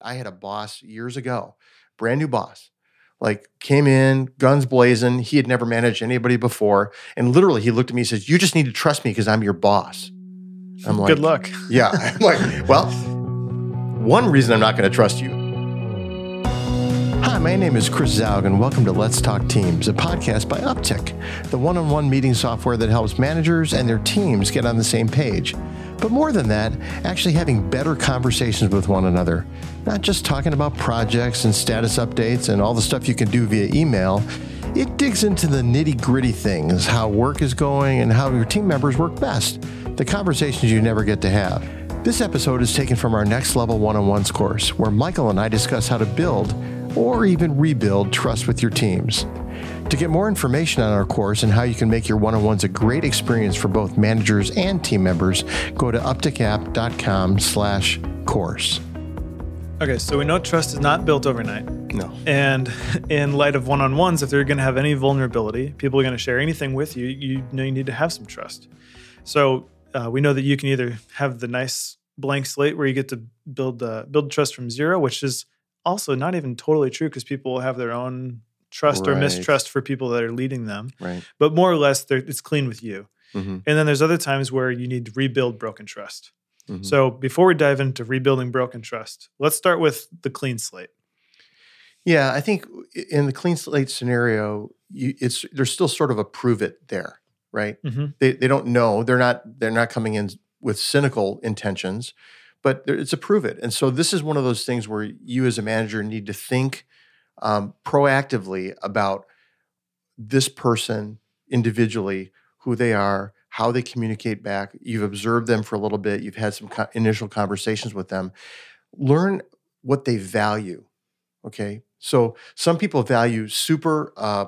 I had a boss years ago, brand new boss, like came in, guns blazing. He had never managed anybody before. And literally, he looked at me and says, You just need to trust me because I'm your boss. I'm like, Good luck. Yeah. I'm like, Well, one reason I'm not going to trust you. Hi, my name is Chris Zaug, and welcome to Let's Talk Teams, a podcast by Uptick, the one on one meeting software that helps managers and their teams get on the same page. But more than that, actually having better conversations with one another. Not just talking about projects and status updates and all the stuff you can do via email. It digs into the nitty gritty things, how work is going and how your team members work best, the conversations you never get to have. This episode is taken from our Next Level One on Ones course, where Michael and I discuss how to build or even rebuild trust with your teams. To get more information on our course and how you can make your one on ones a great experience for both managers and team members, go to uptickapp.com slash course. Okay, so we know trust is not built overnight. No. And in light of one on ones, if they're going to have any vulnerability, people are going to share anything with you, you know you need to have some trust. So uh, we know that you can either have the nice blank slate where you get to build uh, build trust from zero, which is also not even totally true because people will have their own trust or mistrust for people that are leading them. Right. But more or less, it's clean with you. Mhm. And then there's other times where you need to rebuild broken trust. Mhm. So before we dive into rebuilding broken trust, let's start with the clean slate. Yeah, I think in the clean slate scenario, you, it's there's still sort of a prove it there, right? Mhm. They they don't know. They're not they're not coming in with cynical intentions, but it's a prove it. And so this is one of those things where you as a manager need to think um, proactively about this person individually, who they are, how they communicate back. You've observed them for a little bit. You've had some co- initial conversations with them. Learn what they value. Okay, so some people value super, uh,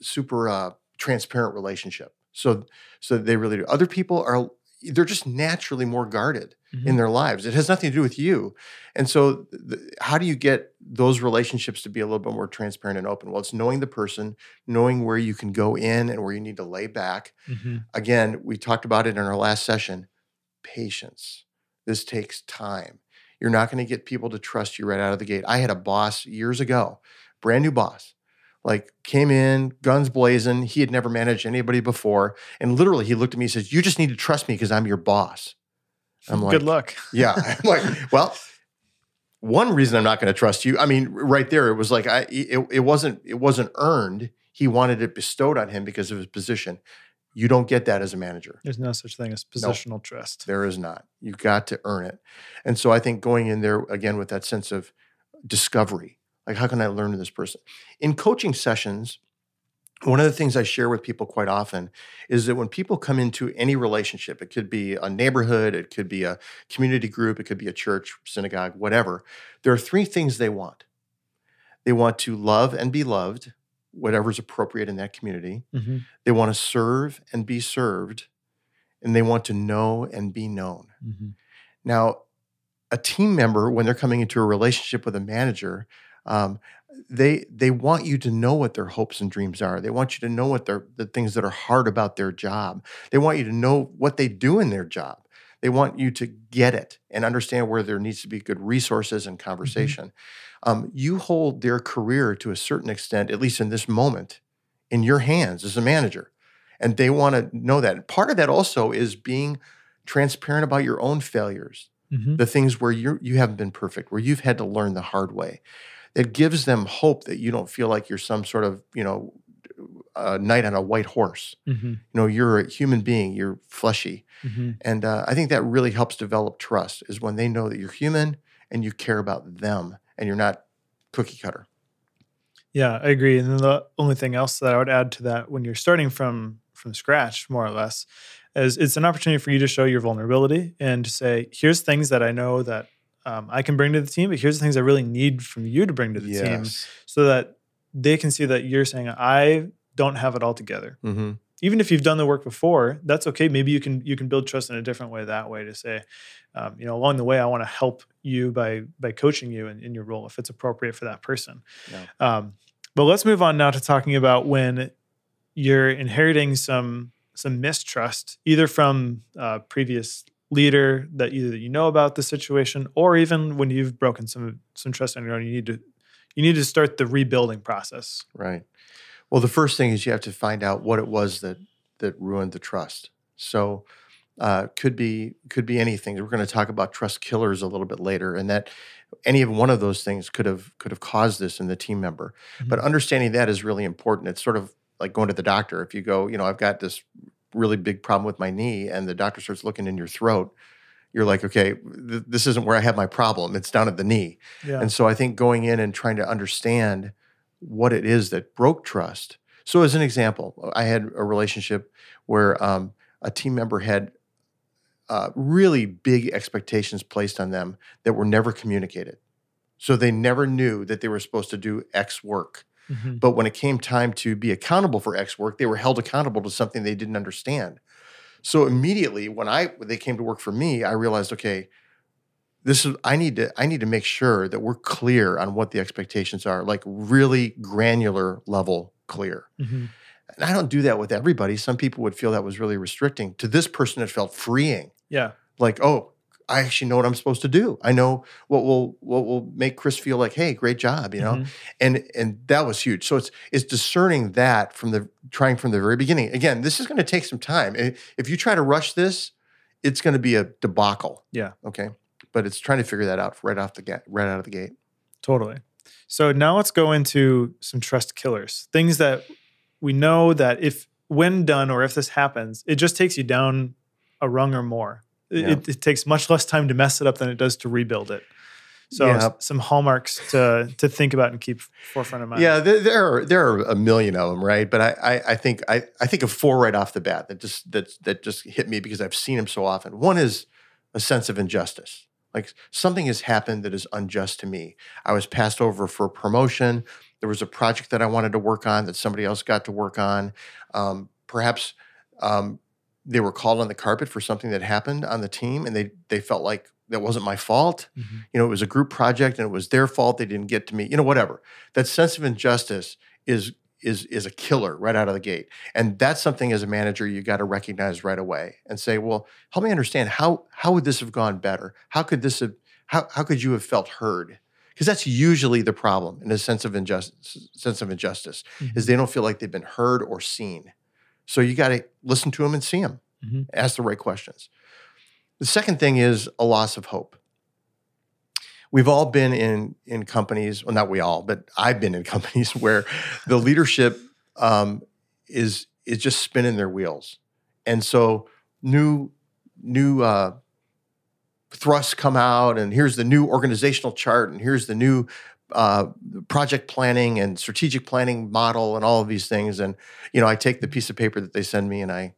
super uh, transparent relationship. So, so they really do. Other people are they're just naturally more guarded in their lives. It has nothing to do with you. And so, th- how do you get those relationships to be a little bit more transparent and open? Well, it's knowing the person, knowing where you can go in and where you need to lay back. Mhm. Again, we talked about it in our last session patience. This takes time. You're not going to get people to trust you right out of the gate. I had a boss years ago, brand new boss, like came in, guns blazing. He had never managed anybody before. And literally, he looked at me and says, You just need to trust me because I'm your boss. I'm like, Good luck. yeah. I'm like, well, one reason I'm not going to trust you. I mean, right there, it was like I it, it wasn't it wasn't earned. He wanted it bestowed on him because of his position. You don't get that as a manager. There's no such thing as positional trust. There is not. You've got to earn it. And so I think going in there again with that sense of discovery, like how can I learn this person? In coaching sessions, one of the things I share with people quite often is that when people come into any relationship, it could be a neighborhood, it could be a community group, it could be a church, synagogue, whatever. There are three things they want. They want to love and be loved, whatever's appropriate in that community. Mhm. They want to serve and be served, and they want to know and be known. Mhm. Now, a team member, when they're coming into a relationship with a manager, um, they they want you to know what their hopes and dreams are. They want you to know what their the things that are hard about their job. They want you to know what they do in their job. They want you to get it and understand where there needs to be good resources and conversation. Um, you hold their career to a certain extent, at least in this moment, in your hands as a manager, and they want to know that. Part of that also is being transparent about your own failures Mhm. the things where you you haven't been perfect, where you've had to learn the hard way. It gives them hope that you don't feel like you're some sort of you know a knight on a white horse. Mhm. You know, you're a human being. You're fleshy, Mhm. and uh, I think that really helps develop trust. Is when they know that you're human and you care about them, and you're not cookie cutter. Yeah, I agree. And then the only thing else that I would add to that when you're starting from from scratch, more or less, is it's an opportunity for you to show your vulnerability and to say, here's things that I know that um, I can bring to the team, but here's the things I really need from you to bring to the team so that they can see that you're saying, I don't have it all together. hmm Even if you've done the work before, that's okay. Maybe you can you can build trust in a different way that way to say, um, you know, along the way, I want to help you by by coaching you in, in your role if it's appropriate for that person. Yeah. Um, but let's move on now to talking about when you're inheriting some some mistrust, either from uh, previous leader that either you know about the situation or even when you've broken some some trust on your own, you need to you need to start the rebuilding process. Right. Well, the first thing is you have to find out what it was that that ruined the trust. So uh, could be could be anything. We're going to talk about trust killers a little bit later, and that any of one of those things could have could have caused this in the team member. Mm-hmm. But understanding that is really important. It's sort of like going to the doctor. If you go, you know, I've got this really big problem with my knee, and the doctor starts looking in your throat, you're like, okay, th- this isn't where I have my problem. It's down at the knee. Yeah. And so I think going in and trying to understand what it is that broke trust. So as an example, I had a relationship where um, a team member had uh, really big expectations placed on them that were never communicated. So they never knew that they were supposed to do X work. Mm-hmm. But when it came time to be accountable for X work, they were held accountable to something they didn't understand. So immediately when I when they came to work for me, I realized, okay, this is I need to I need to make sure that we're clear on what the expectations are, like really granular level clear. Mm-hmm. And I don't do that with everybody. Some people would feel that was really restricting. To this person, it felt freeing. Yeah. Like, oh, I actually know what I'm supposed to do. I know what will what will make Chris feel like, hey, great job, you know, mm-hmm. and and that was huge. So it's it's discerning that from the trying from the very beginning. Again, this is going to take some time. If you try to rush this, it's going to be a debacle. Yeah. Okay. But it's trying to figure that out right off the gate, right out of the gate. Totally. So now let's go into some trust killers, things that we know that if when done or if this happens, it just takes you down a rung or more yeah. it, it, takes much less time to mess it up than it does to rebuild it. So yeah. some hallmarks to to think about and keep forefront of mind. Yeah, there, there, are there are a million of them, right? But I, I, I think I, I think of four right off the bat that just that that just hit me because I've seen them so often. One is a sense of injustice. Like something has happened that is unjust to me. I was passed over for a promotion. There was a project that I wanted to work on that somebody else got to work on. Um, perhaps um, they were called on the carpet for something that happened on the team and they they felt like that wasn't my fault. Mm-hmm. You know, it was a group project and it was their fault they didn't get to me. You know, whatever. That sense of injustice is is is a killer right out of the gate. And that's something as a manager you got to recognize right away and say, "Well, help me understand how how would this have gone better? How could this have how how could you have felt heard?" Because that's usually the problem in a sense of injustice sense of injustice mm-hmm. is they don't feel like they've been heard or seen. So you got to listen to them and see them, mm-hmm. ask the right questions. The second thing is a loss of hope. We've all been in in companies, well, not we all, but I've been in companies where the leadership um, is is just spinning their wheels, and so new new uh, thrusts come out, and here's the new organizational chart, and here's the new uh, project planning and strategic planning model and all of these things. And, you know, I take the piece of paper that they send me and I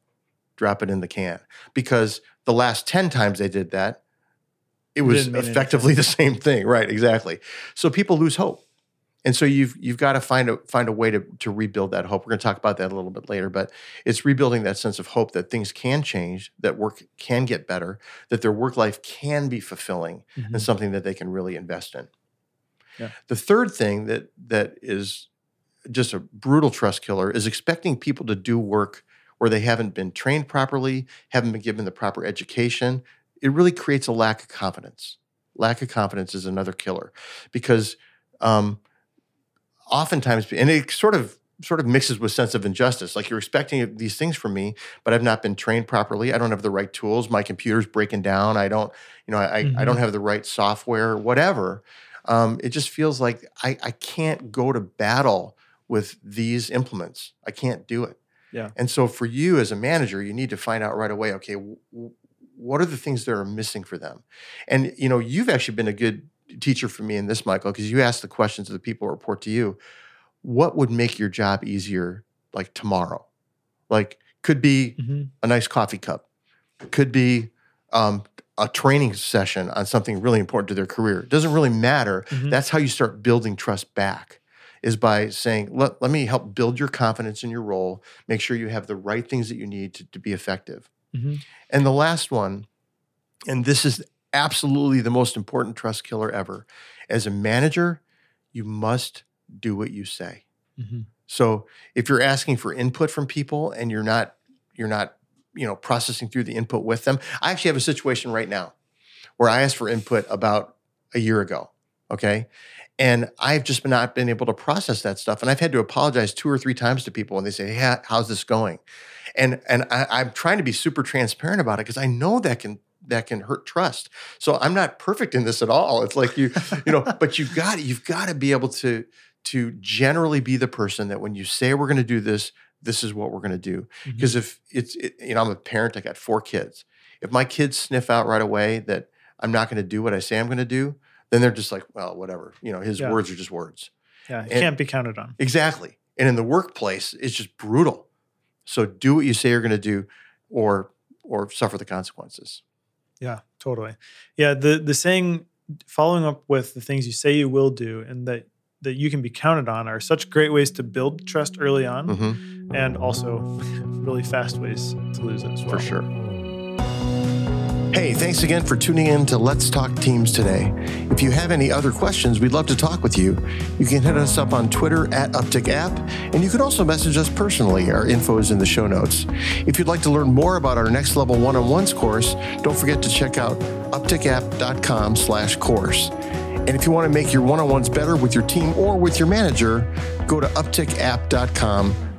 drop it in the can because the last 10 times they did that, it was effectively the same thing. Right. Exactly. So people lose hope. And so you've you've got to find a find a way to to rebuild that hope. We're going to talk about that a little bit later, but it's rebuilding that sense of hope that things can change, that work can get better, that their work life can be fulfilling, mm-hmm. and something that they can really invest in. The third thing that that is just a brutal trust killer is expecting people to do work where they haven't been trained properly, haven't been given the proper education. It really creates a lack of confidence. Lack of confidence is another killer because um, oftentimes, and it sort of sort of mixes with sense of injustice. Like you're expecting these things from me, but I've not been trained properly. I don't have the right tools. My computer's breaking down. I don't, you know, I, mm-hmm. I don't have the right software, whatever um, it just feels like I, I can't go to battle with these implements. I can't do it. Yeah. And so for you as a manager, you need to find out right away. Okay, w- what are the things that are missing for them? And you know, you've actually been a good teacher for me in this, Michael, because you ask the questions of the people who report to you. What would make your job easier, like tomorrow? Like could be mm-hmm. a nice coffee cup, could be um, a training session on something really important to their career. It doesn't really matter. Mm-hmm. That's how you start building trust back is by saying, let, let me help build your confidence in your role, make sure you have the right things that you need to, to be effective. Mm-hmm. And the last one, and this is absolutely the most important trust killer ever. As a manager, you must do what you say. Mm-hmm. So if you're asking for input from people and you're not you're not you know, processing through the input with them. I actually have a situation right now where I asked for input about a year ago. Okay. And I've just not been able to process that stuff. And I've had to apologize two or three times to people when they say, Hey, how's this going? And and I, I'm trying to be super transparent about it because I know that can that can hurt trust. So I'm not perfect in this at all. It's like you, you know, but you've got you've got to be able to to generally be the person that when you say we're going to do this, this is what we're going to do. Because mm-hmm. if it's, it, you know, I'm a parent, I got four kids. If my kids sniff out right away that I'm not going to do what I say I'm going to do, then they're just like, well, whatever. You know, his yeah. words are just words. Yeah, he can't be counted on. Exactly. And in the workplace, it's just brutal. So do what you say you're going to do, or or suffer the consequences. Yeah, totally. Yeah, the the saying following up with the things you say you will do and that that you can be counted on are such great ways to build trust early on mm-hmm. And also really fast ways to lose it as well. For sure. Hey, thanks again for tuning in to Let's Talk Teams today. If you have any other questions, we'd love to talk with you. You can hit us up on Twitter at UptickApp, and you can also message us personally. Our info is in the show notes. If you'd like to learn more about our next level one-on-ones course, don't forget to check out uptickapp.com slash course. And if you want to make your one-on-ones better with your team or with your manager, go to uptickapp.com